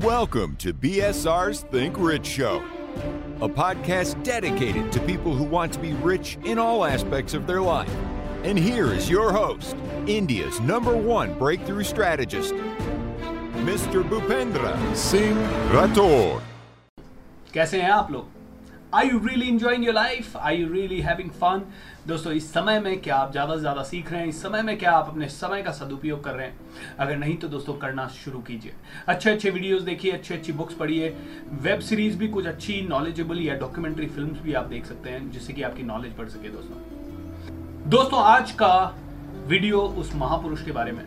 Welcome to BSR's Think Rich Show, a podcast dedicated to people who want to be rich in all aspects of their life. And here is your host, India's number one breakthrough strategist, Mr. Bhupendra Singh Rathore. कैसे हैं आप लोग I you really enjoying your life I you really having fun दोस्तों, इस समय में क्या आप ज़्यादा से ज़्यादा सीख रहे हैं? इस समय में क्या आप अपने समय का सदुपयोग कर रहे हैं? अगर नहीं तो दोस्तों, करना शुरू कीजिए। अच्छे अच्छे वीडियोस देखिए, अच्छी अच्छी बुक्स पढ़िए। वेब सीरीज़ भी कुछ अच्छी नॉलेजेबल या डॉक्यूमेंट्री फ़िल्म भी आप देख सकते हैं, जिससे कि आपकी नॉलेज बढ़ सके दोस्तों। दोस्तों, आज का वीडियो उस महापुरुष के बारे में,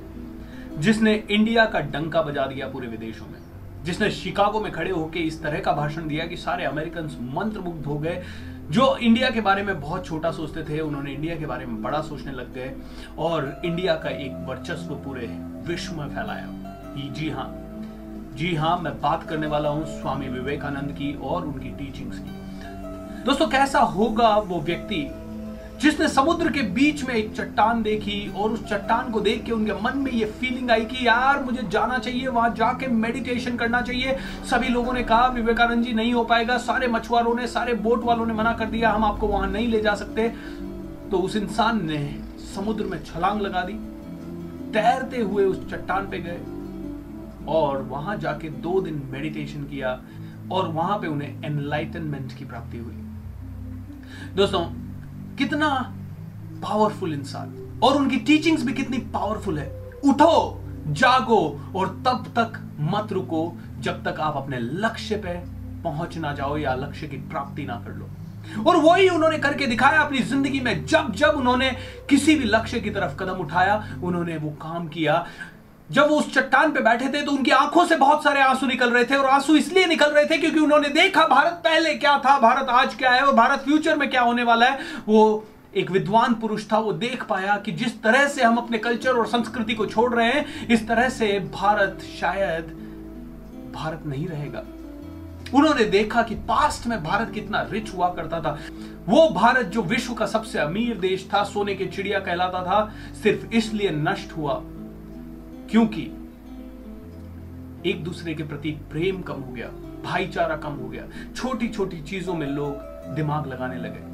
जिसने इंडिया का डंका बजा दिया पूरे विदेशों में। जिसने शिकागो में खड़े होकर इस तरह का भाषण दिया कि सारे अमेरिकन मंत्रमुग्ध हो गए, जो इंडिया के बारे में बहुत छोटा सोचते थे, उन्होंने इंडिया के बारे में बड़ा सोचने लग गए और इंडिया का एक वर्चस्व पूरे विश्व में फैलाया। जी हाँ जी हाँ मैं बात करने वाला हूँ स्वामी विवेकानंद की और उनकी टीचिंग्स की। दोस्तों, कैसा होगा वो व्यक्ति जिसने समुद्र के बीच में एक चट्टान देखी और उस चट्टान को देख के उनके मन में ये फीलिंग आई कि यार, मुझे जाना चाहिए, वहाँ जाके मेडिटेशन करना चाहिए। सभी लोगों ने कहा, विवेकानंद जी, नहीं हो पाएगा। सारे मछुआरों ने, सारे बोट वालों ने मना कर दिया। हम आपको वहाँ नहीं ले जा सकते। तो उस इंसान ने समुद्र में छलांग लगा दी, तैरते हुए उस चट्टान पे गए और वहाँ जाके दो दिन मेडिटेशन किया और वहाँ पे उन्हें एनलाइटनमेंट की प्राप्ति हुई। दोस्तों कितना पावरफुल इंसान। और उनकी टीचिंग्स भी कितनी पावरफुल है। उठो, जागो और तब तक मत रुको जब तक आप अपने लक्ष्य पे पहुँच ना जाओ या लक्ष्य की प्राप्ति ना कर लो। और वही उन्होंने करके दिखाया अपनी ज़िंदगी में। जब जब उन्होंने किसी भी लक्ष्य की तरफ़ कदम उठाया, उन्होंने वो काम किया। जब वो उस चट्टान पे बैठे थे तो उनकी आँखों से बहुत सारे आँसू निकल रहे थे और आँसू इसलिए निकल रहे थे क्योंकि उन्होंने देखा भारत पहले क्या था, भारत आज क्या है और भारत फ्यूचर में क्या होने वाला है। वो एक विद्वान पुरुष था, वो देख पाया कि जिस तरह से हम अपने कल्चर और संस्कृति को छोड़ रहे हैं, इस तरह से भारत शायद भारत नहीं रहेगा। उन्होंने देखा कि पास्ट में भारत कितना रिच हुआ करता था। वो भारत जो विश्व का सबसे अमीर देश था, सोने के चिड़िया कहलाता था, सिर्फ़ इसलिए नष्ट हुआ। क्योंकि एक दूसरे के प्रति प्रेम कम हो गया, भाईचारा कम हो गया छोटी छोटी चीज़ों में लोग दिमाग लगाने लगे।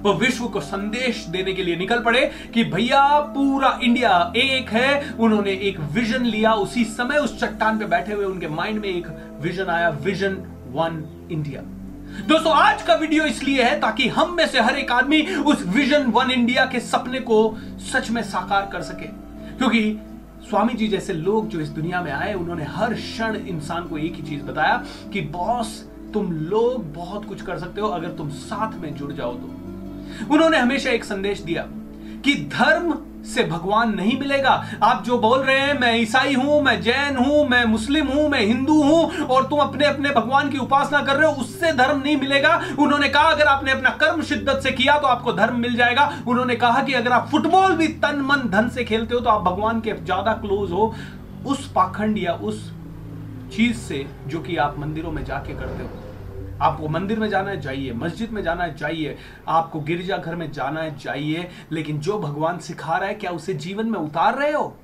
वो विश्व को संदेश देने के लिए निकल पड़े कि भैया, पूरा इंडिया एक है, उन्होंने एक विजन लिया, उसी समय उस चट्टान पे बैठे हुए उनके माइंड में एक विजन आया, विजन वन इंडिया। दोस्तों, आज का वीडियो इसलिए है ताकि हम में से हर एक आदमी उस विजन वन इंडिया के सपने को सच में साकार कर सके। क्योंकि स्वामी जी जैसे लोग जो इस दुनिया में आए, उन्होंने हर क्षण इंसान को एक ही चीज़ बताया कि, बॉस, तुम लोग बहुत कुछ कर सकते हो, अगर तुम साथ में जुड़ जाओ तो। उन्होंने हमेशा एक संदेश दिया कि धर्म से भगवान नहीं मिलेगा। आप जो बोल रहे हैं, मैं ईसाई हूँ, मैं जैन हूँ, मैं मुस्लिम हूँ, मैं हिंदू हूँ, और तुम अपने अपने भगवान की उपासना कर रहे हो, उससे धर्म नहीं मिलेगा। उन्होंने कहा, अगर आपने अपना कर्म शिद्दत से किया तो आपको धर्म मिल जाएगा। उन्होंने कहा कि अगर आप फुटबॉल भी तन मन धन से खेलते हो तो आप भगवान के ज़्यादा क्लोज हो, उस पाखंड या उस चीज़ से जो कि आप मंदिरों में जाके करते हो। आपको मंदिर में जाना है चाहिए मस्जिद में जाना है चाहिए आपको गिरजाघर में जाना है, जाइए। लेकिन जो भगवान सिखा रहा है, क्या उसे जीवन में उतार रहे हो?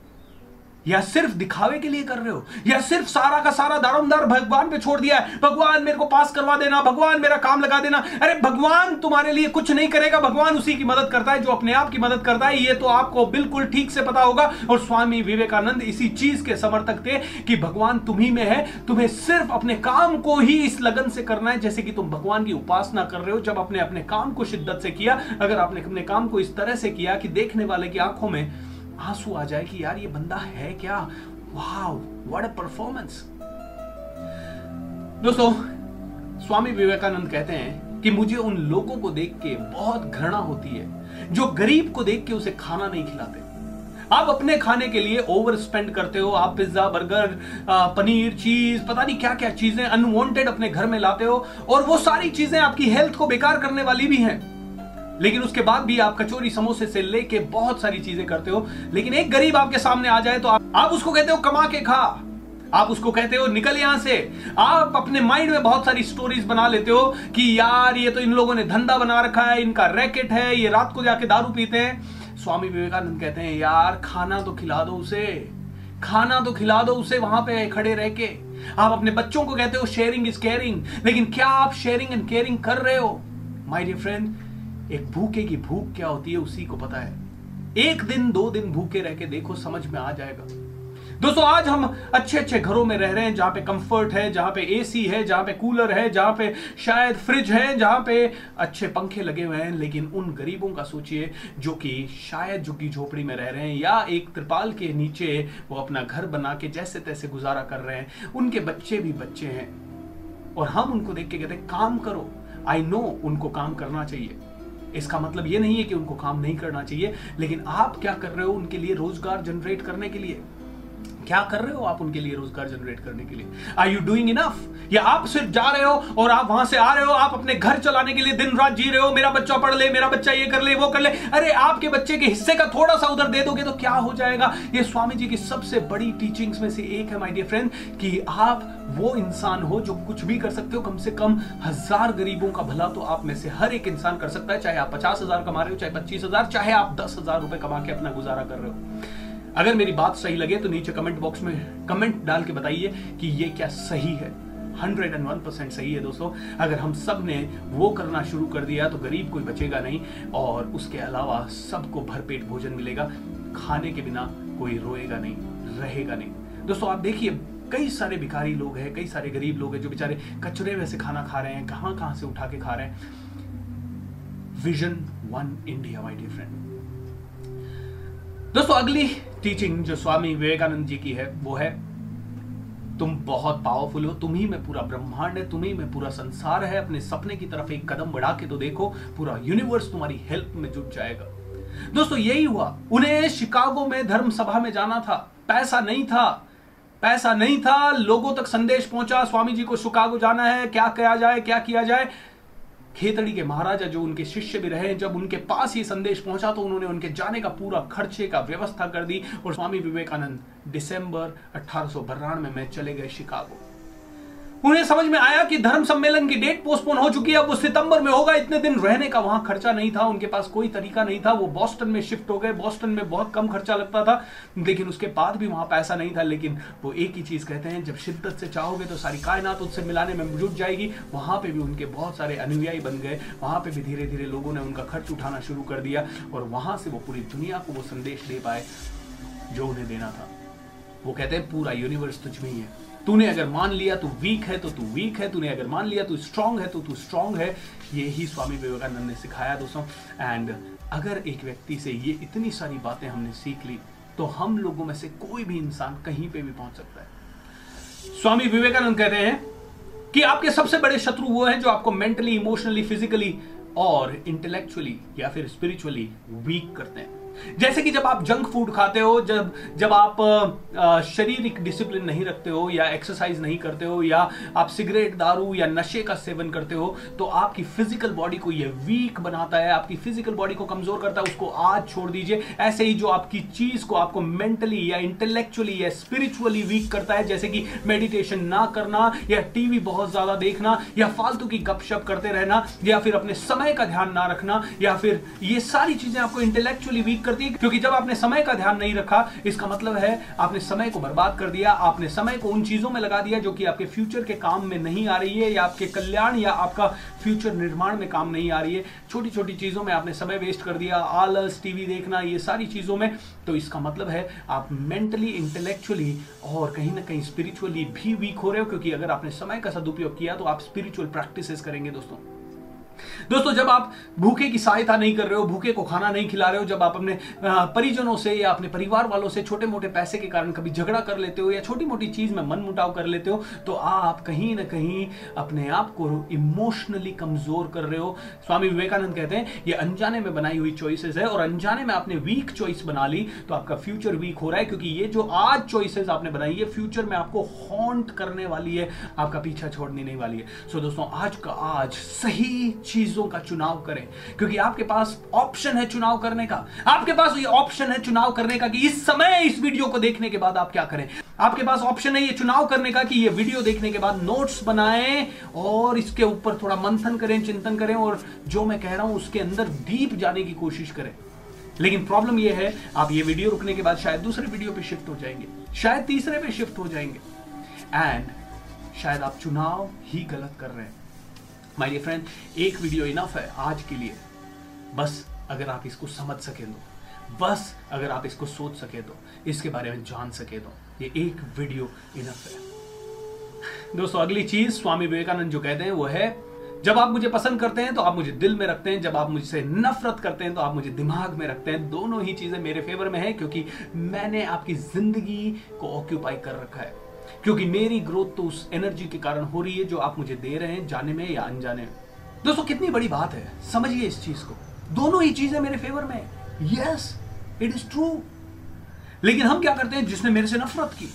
या सिर्फ़ दिखावे के लिए कर रहे हो? या सिर्फ़ सारा का सारा दारोमदार भगवान पे छोड़ दिया है? भगवान मेरे को पास करवा देना, भगवान मेरा काम लगा देना। अरे भगवान तुम्हारे लिए कुछ नहीं करेगा, भगवान उसी की मदद करता है, जो अपने आप की मदद करता है। ये तो आपको बिल्कुल ठीक से पता होगा। और स्वामी विवेकानंद इसी चीज़ के समर्थक थे कि भगवान तुम्ही में है। तुम्हें सिर्फ़ अपने काम को ही इस लगन से करना है, जैसे कि तुम भगवान की उपासना कर रहे हो, जब अपने अपने काम को शिद्दत से किया। अगर आपने अपने काम को इस तरह से किया कि देखने वाले की आँखों में आँसू आ जाए कि यार ये बंदा है क्या? वाओ व्हाट अ परफॉर्मेंस दोस्तों, स्वामी विवेकानंद कहते हैं कि मुझे उन लोगों को देख के बहुत घृणा होती है, जो गरीब को देख के उसे खाना नहीं खिलाते। आप अपने खाने के लिए ओवर स्पेंड करते हो, आप पिज्जा बर्गर पनीर चीज़ पता नहीं क्या क्या चीज़ें अनवांटेड अपने घर में लाते हो, और वो सारी चीज़ें आपकी हेल्थ को बेकार करने वाली भी हैं। लेकिन उसके बाद भी आप कचोरी समोसे से लेके बहुत सारी चीज़ें करते हो। लेकिन एक गरीब आपके सामने आ जाए तो आप, आप उसको कहते हो कमा के खा। आप उसको कहते हो निकल यहाँ से। आप अपने माइंड में बहुत सारी स्टोरीज बना लेते हो कि यार ये तो इन लोगों ने धंधा बना रखा है इनका रैकेट है ये रात को जाके दारू पीते हैं। स्वामी विवेकानंद कहते हैं यार खाना तो खिला दो उसे। खाना तो खिला दो उसे वहाँ पे खड़े रह के। आप अपने बच्चों को कहते हो शेयरिंग इज़ केयरिंग लेकिन क्या आप शेयरिंग एंड केयरिंग कर रहे हो? माय डियर फ्रेंड एक भूखे की भूख क्या होती है उसी को पता है। एक दिन, दो दिन भूखे रह के देखो, समझ में आ जाएगा। दोस्तों, आज हम अच्छे अच्छे घरों में रह रहे हैं, जहाँ पे कंफर्ट है, जहाँ पे एसी है, जहाँ पे कूलर है, जहाँ पे शायद फ्रिज है, जहाँ पे अच्छे पंखे लगे हुए हैं। लेकिन उन गरीबों का सोचिए, जो कि शायद झुग्गी झोपड़ी में रह रहे हैं, या एक त्रिपाल के नीचे वो अपना घर बना के जैसे तैसे गुजारा कर रहे हैं। उनके बच्चे भी बच्चे हैं। और हम उनको देख के कहते हैं, काम करो। आई नो उनको काम करना चाहिए। इसका मतलब ये नहीं है कि उनको काम नहीं करना चाहिए, लेकिन आप क्या कर रहे हो उनके लिए रोज़गार जनरेट करने के लिए? क्या कर रहे हो आप उनके लिए रोज़गार जनरेट करने के लिए? आर यू डूइंग इनफ या आप सिर्फ़ जा रहे हो और आप वहाँ से आ रहे हो, आप अपने घर चलाने के लिए दिन रात जी रहे हो, मेरा बच्चा पढ़ ले, मेरा बच्चा ये कर ले, वो कर ले। अरे आपके बच्चे के हिस्से का थोड़ा सा उधर दे दोगे तो क्या हो जाएगा? ये स्वामी जी की सबसे बड़ी टीचिंग्स में से एक है माय डियर फ्रेंड कि आप वो इंसान हो जो कुछ भी कर सकते हो, कम से कम हज़ार गरीबों का भला तो आप में से हर एक इंसान कर सकता है, चाहे आप पचास कमा रहे हो, चाहे पच्चीस चाहे आप दस रुपए कमा के अपना गुजारा कर रहे हो। अगर मेरी बात सही लगे तो नीचे कमेंट बॉक्स में कमेंट डाल के बताइए कि ये क्या सही है। हंड्रेड एंड वन परसेंट सही है दोस्तों। अगर हम सबने वो करना शुरू कर दिया तो गरीब कोई बचेगा नहीं और उसके अलावा सबको भरपेट भोजन मिलेगा। खाने के बिना कोई रोएगा नहीं, रहेगा नहीं। दोस्तों, आप देखिए, कई सारे भिखारी लोग हैं, कई सारे गरीब लोग हैं जो बेचारे कचरे में से खाना खा रहे हैं, कहाँ कहाँ से उठा के खा रहे हैं। Vision one India my dear friend दोस्तों, अगली टीचिंग जो स्वामी विवेकानंद जी की है, वो है, तुम बहुत पावरफुल हो, तुम ही में पूरा ब्रह्मांड है, तुम ही में पूरा संसार है, अपने सपने की तरफ़ एक कदम बढ़ा के तो देखो, पूरा यूनिवर्स तुम्हारी हेल्प में जुट जाएगा। दोस्तों, यही हुआ। उन्हें शिकागो में धर्म सभा में जाना था। पैसा नहीं था। पैसा नहीं था। लोगों तक संदेश पहुँचा, स्वामी जी को शिकागो जाना है, क्या किया जाए, क्या किया जाए? खेतड़ी के महाराजा जो उनके शिष्य भी रहे जब उनके पास ये संदेश पहुँचा तो उन्होंने उनके जाने का पूरा खर्चे का व्यवस्था कर दी और स्वामी विवेकानंद, दिसंबर अठारह में चले गए शिकागो। उन्हें समझ में आया कि धर्म सम्मेलन की डेट पोस्टपोन हो चुकी है। अब वो सितंबर में होगा। इतने दिन रहने का वहाँ खर्चा नहीं था। उनके पास कोई तरीका नहीं था। वो बॉस्टन में शिफ्ट हो गए। बॉस्टन में बहुत कम खर्चा लगता था। लेकिन उसके बाद भी वहाँ पैसा नहीं था। लेकिन वो एक ही चीज़ कहते हैं, जब शिद्दत से चाहोगे तो सारी कायनात उससे मिलाने में जुट जाएगी। वहाँ पर भी उनके बहुत सारे अनुयायी बन गए। वहाँ पर भी धीरे धीरे लोगों ने उनका खर्च उठाना शुरू कर दिया और वहाँ से वो पूरी दुनिया को वो संदेश दे पाए जो उन्हें देना था। वो कहते हैं, पूरा यूनिवर्स तुझ में ही है। तूने अगर मान लिया तू वीक है तो तू वीक है। तूने अगर मान लिया तू स्ट्रांग है तो तू स्ट्रांग है। ये ही स्वामी विवेकानंद ने सिखाया दोस्तों। एंड अगर एक व्यक्ति से ये इतनी सारी बातें हमने सीख ली तो हम लोगों में से कोई भी इंसान कहीं पे भी पहुँच सकता है। स्वामी विवेकानंद कहते हैं कि आपके सबसे बड़े शत्रु वो हैं जो आपको मेंटली इमोशनली फिजिकली और इंटेलेक्चुअली या फिर स्पिरिचुअली वीक करते हैं। जैसे कि जब आप जंक फ़ूड खाते हो, जब जब आप शारीरिक डिसिप्लिन नहीं रखते हो, या एक्सरसाइज नहीं करते हो, या आप सिगरेट दारू या नशे का सेवन करते हो तो आपकी फ़िज़िकल बॉडी को ये वीक बनाता है, आपकी फ़िज़िकल बॉडी को कमज़ोर करता है, उसको आज छोड़ दीजिए। ऐसे ही जो आपकी चीज़ को आपको मेंटली या इंटेलेक्चुअली या स्पिरिचुअली वीक करता है, जैसे कि मेडिटेशन ना करना, या टीवी बहुत ज़्यादा देखना, या फालतू की गपशप करते रहना, या फिर अपने समय का ध्यान ना रखना, या फिर ये सारी चीज़ें आपको इंटेलेक्चुअली वीक करती है, क्योंकि जब आपने समय का ध्यान नहीं रखा, इसका मतलब है आपने समय को बर्बाद कर दिया, आपने समय को उन चीज़ों में लगा दिया जो कि आपके फ्यूचर के काम में नहीं आ रही है, या आपके कल्याण या आपका फ्यूचर निर्माण में काम नहीं आ रही है। छोटी छोटी चीज़ों में आपने समय वेस्ट कर दिया, आलस टीवी देखना, ये सारी चीज़ों में तो इसका मतलब है आप मेंटली इंटेलेक्चुअली और कहीं ना कहीं स्पिरिचुअली भी वीक हो रहे हो, क्योंकि अगर आपने समय का सदुपयोग किया तो आप स्पिरिचुअल प्रैक्टिसेस करेंगे दोस्तों। दोस्तों, जब आप भूखे की सहायता नहीं कर रहे हो, भूखे को खाना नहीं खिला रहे हो, जब आप अपने परिजनों से या अपने परिवार वालों से छोटे मोटे पैसे के कारण कभी झगड़ा कर लेते हो या छोटी मोटी चीज़ में मन मुटाव कर लेते हो तो आप कहीं ना कहीं अपने आप को इमोशनली कमज़ोर कर रहे हो। स्वामी विवेकानंद कहते हैं, ये अनजाने में बनाई हुई चॉइसेस है और अनजाने में आपने वीक चॉइस बना ली तो आपका फ्यूचर वीक हो रहा है, क्योंकि ये जो आज चॉइसेस आपने बनाई है फ्यूचर में आपको हॉन्ट करने वाली है, आपका पीछा छोड़ने नहीं वाली है। सो दोस्तों, आज का आज सही चीज़ों का चुनाव करें, क्योंकि आपके पास ऑप्शन है चुनाव करने का। आपके पास ये ऑप्शन है चुनाव करने का कि इस समय इस वीडियो को देखने के बाद आप क्या करें। आपके पास ऑप्शन है ये चुनाव करने का कि ये वीडियो देखने के बाद नोट्स बनाएँ और इसके ऊपर थोड़ा मंथन करें, चिंतन करें और जो मैं कह रहा हूँ उसके अंदर डीप जाने की कोशिश करें। लेकिन प्रॉब्लम यह है, आप ये वीडियो रुकने के बाद शायद दूसरे वीडियो पे शिफ्ट हो जाएँगे। शायद तीसरे पे शिफ्ट हो जाएँगे। एंड शायद आप चुनाव ही गलत कर रहे हैं। माय डियर फ्रेंड एक वीडियो इनफ है आज के लिए। बस अगर आप इसको समझ सके तो। बस अगर आप इसको सोच सके तो। इसके बारे में जान सके तो। ये एक वीडियो इनफ है। दोस्तों, अगली चीज़ स्वामी विवेकानंद जो कहते हैं वो है, जब आप मुझे पसंद करते हैं तो आप मुझे दिल में रखते हैं, जब आप मुझसे नफरत करते हैं तो आप मुझे दिमाग में रखते हैं। दोनों ही चीज़ें मेरे फेवर में है क्योंकि मैंने आपकी ज़िंदगी को ऑक्यूपाई कर रखा है। क्योंकि मेरी ग्रोथ तो उस एनर्जी के कारण हो रही है जो आप मुझे दे रहे हैं, जाने में या अनजाने में। दोस्तों, कितनी बड़ी बात है, समझिए इस चीज़ को। दोनों ही चीज़ें मेरे फेवर में यस इट इज़ ट्रू लेकिन हम क्या करते हैं, जिसने मेरे से नफरत की,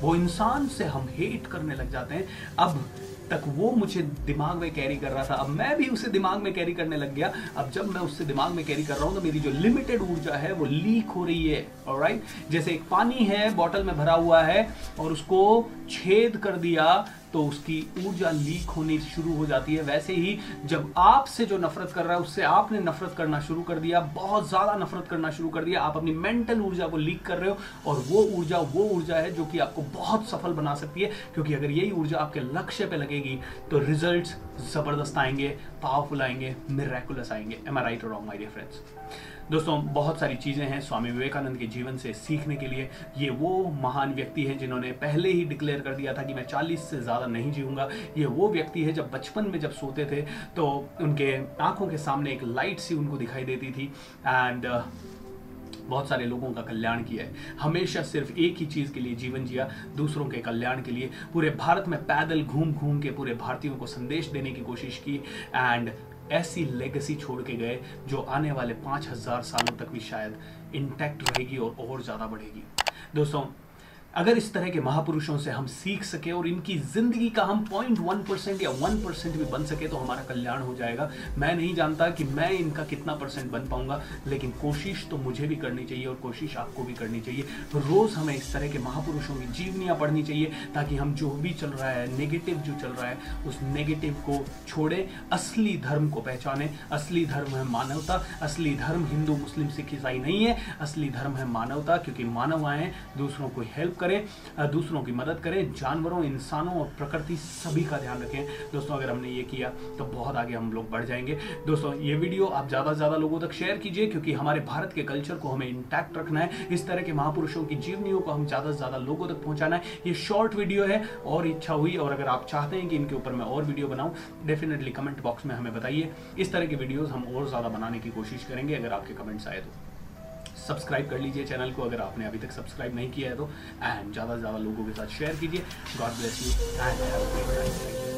वो इंसान से हम हेट करने लग जाते हैं। अब तक वो मुझे दिमाग में कैरी कर रहा था। अब मैं भी उसे दिमाग में कैरी करने लग गया। अब जब मैं उससे दिमाग में कैरी कर रहा हूँ तो मेरी जो लिमिटेड ऊर्जा है, वो लीक हो रही है। राइट जैसे एक पानी है बॉटल में भरा हुआ है, और उसको छेद कर दिया तो उसकी ऊर्जा लीक होनी शुरू हो जाती है। वैसे ही जब आपसे जो नफरत कर रहा है, उससे आपने नफरत करना शुरू कर दिया, बहुत ज़्यादा नफरत करना शुरू कर दिया, आप अपनी मेंटल ऊर्जा को लीक कर रहे हो और वो ऊर्जा वो ऊर्जा है जो कि आपको बहुत सफल बना सकती है, क्योंकि अगर यही ऊर्जा आपके लक्ष्य पे लगेगी तो रिज़ल्ट ज़बरदस्त आएँगे पावरफुल आएँगे मिराकुलस आएँगे। Am I right wrong my dear friends दोस्तों बहुत सारी चीज़ें हैं स्वामी विवेकानंद के जीवन से सीखने के लिए। ये वो महान व्यक्ति हैं जिन्होंने पहले ही डिक्लेयर कर दिया था कि मैं 40 से ज़्यादा नहीं जीऊँगा। ये वो व्यक्ति है जब बचपन में जब सोते थे तो उनके आँखों के सामने एक लाइट सी उनको दिखाई देती थी। एंड uh, बहुत सारे लोगों का कल्याण किया है। हमेशा सिर्फ़ एक ही चीज़ के लिए जीवन जिया दूसरों के कल्याण के लिए। पूरे भारत में पैदल घूम घूम के पूरे भारतीयों को संदेश देने की कोशिश की। एंड ऐसी लेगेसी छोड़ के गए जो आने वाले पाँच हज़ार सालों तक भी शायद इंटैक्ट रहेगी और और ज़्यादा बढ़ेगी। दोस्तों अगर इस तरह के महापुरुषों से हम सीख सके और इनकी ज़िंदगी का हम पॉइंट वन परसेंट या वन परसेंट भी बन सके तो हमारा कल्याण हो जाएगा। मैं नहीं जानता कि मैं इनका कितना परसेंट बन पाऊँगा, लेकिन कोशिश तो मुझे भी करनी चाहिए और कोशिश आपको भी करनी चाहिए। तो रोज हमें इस तरह के महापुरुषों की जीवनियाँ पढ़नी चाहिए ताकि हम जो भी चल रहा है नेगेटिव जो चल रहा है, उस नेगेटिव को छोड़े, असली धर्म को पहचाने। असली धर्म है मानवता, असली धर्म हिंदू, मुस्लिम, सिख, ईसाई नहीं है। असली धर्म है मानवता, क्योंकि मानव आए दूसरों को हेल्प करें दूसरों की मदद करें, जानवरों, इंसानों और प्रकृति सभी का ध्यान रखें। दोस्तों, अगर हमने ये किया तो बहुत आगे हम लोग बढ़ जाएँगे। दोस्तों, ये वीडियो आप ज़्यादा से ज़्यादा लोगों तक शेयर कीजिए, क्योंकि हमारे भारत के कल्चर को हमें इंटैक्ट रखना है। इस तरह के महापुरुषों की जीवनियों को हम ज़्यादा से ज़्यादा लोगों तक पहुंचाना है। ये शॉर्ट वीडियो है, और इच्छा हुई, और अगर आप चाहते हैं कि इनके ऊपर मैं और वीडियो बनाऊँ डेफिनेटली कमेंट बॉक्स में हमें बताइए। इस तरह के वीडियोस हम और ज़्यादा बनाने की कोशिश करेंगे, अगर आपके कमेंट्स आए तो। सब्सक्राइब कर लीजिए चैनल को अगर आपने अभी तक सब्सक्राइब नहीं किया है तो एंड ज़्यादा से ज़्यादा लोगों के साथ शेयर कीजिए। God bless you and have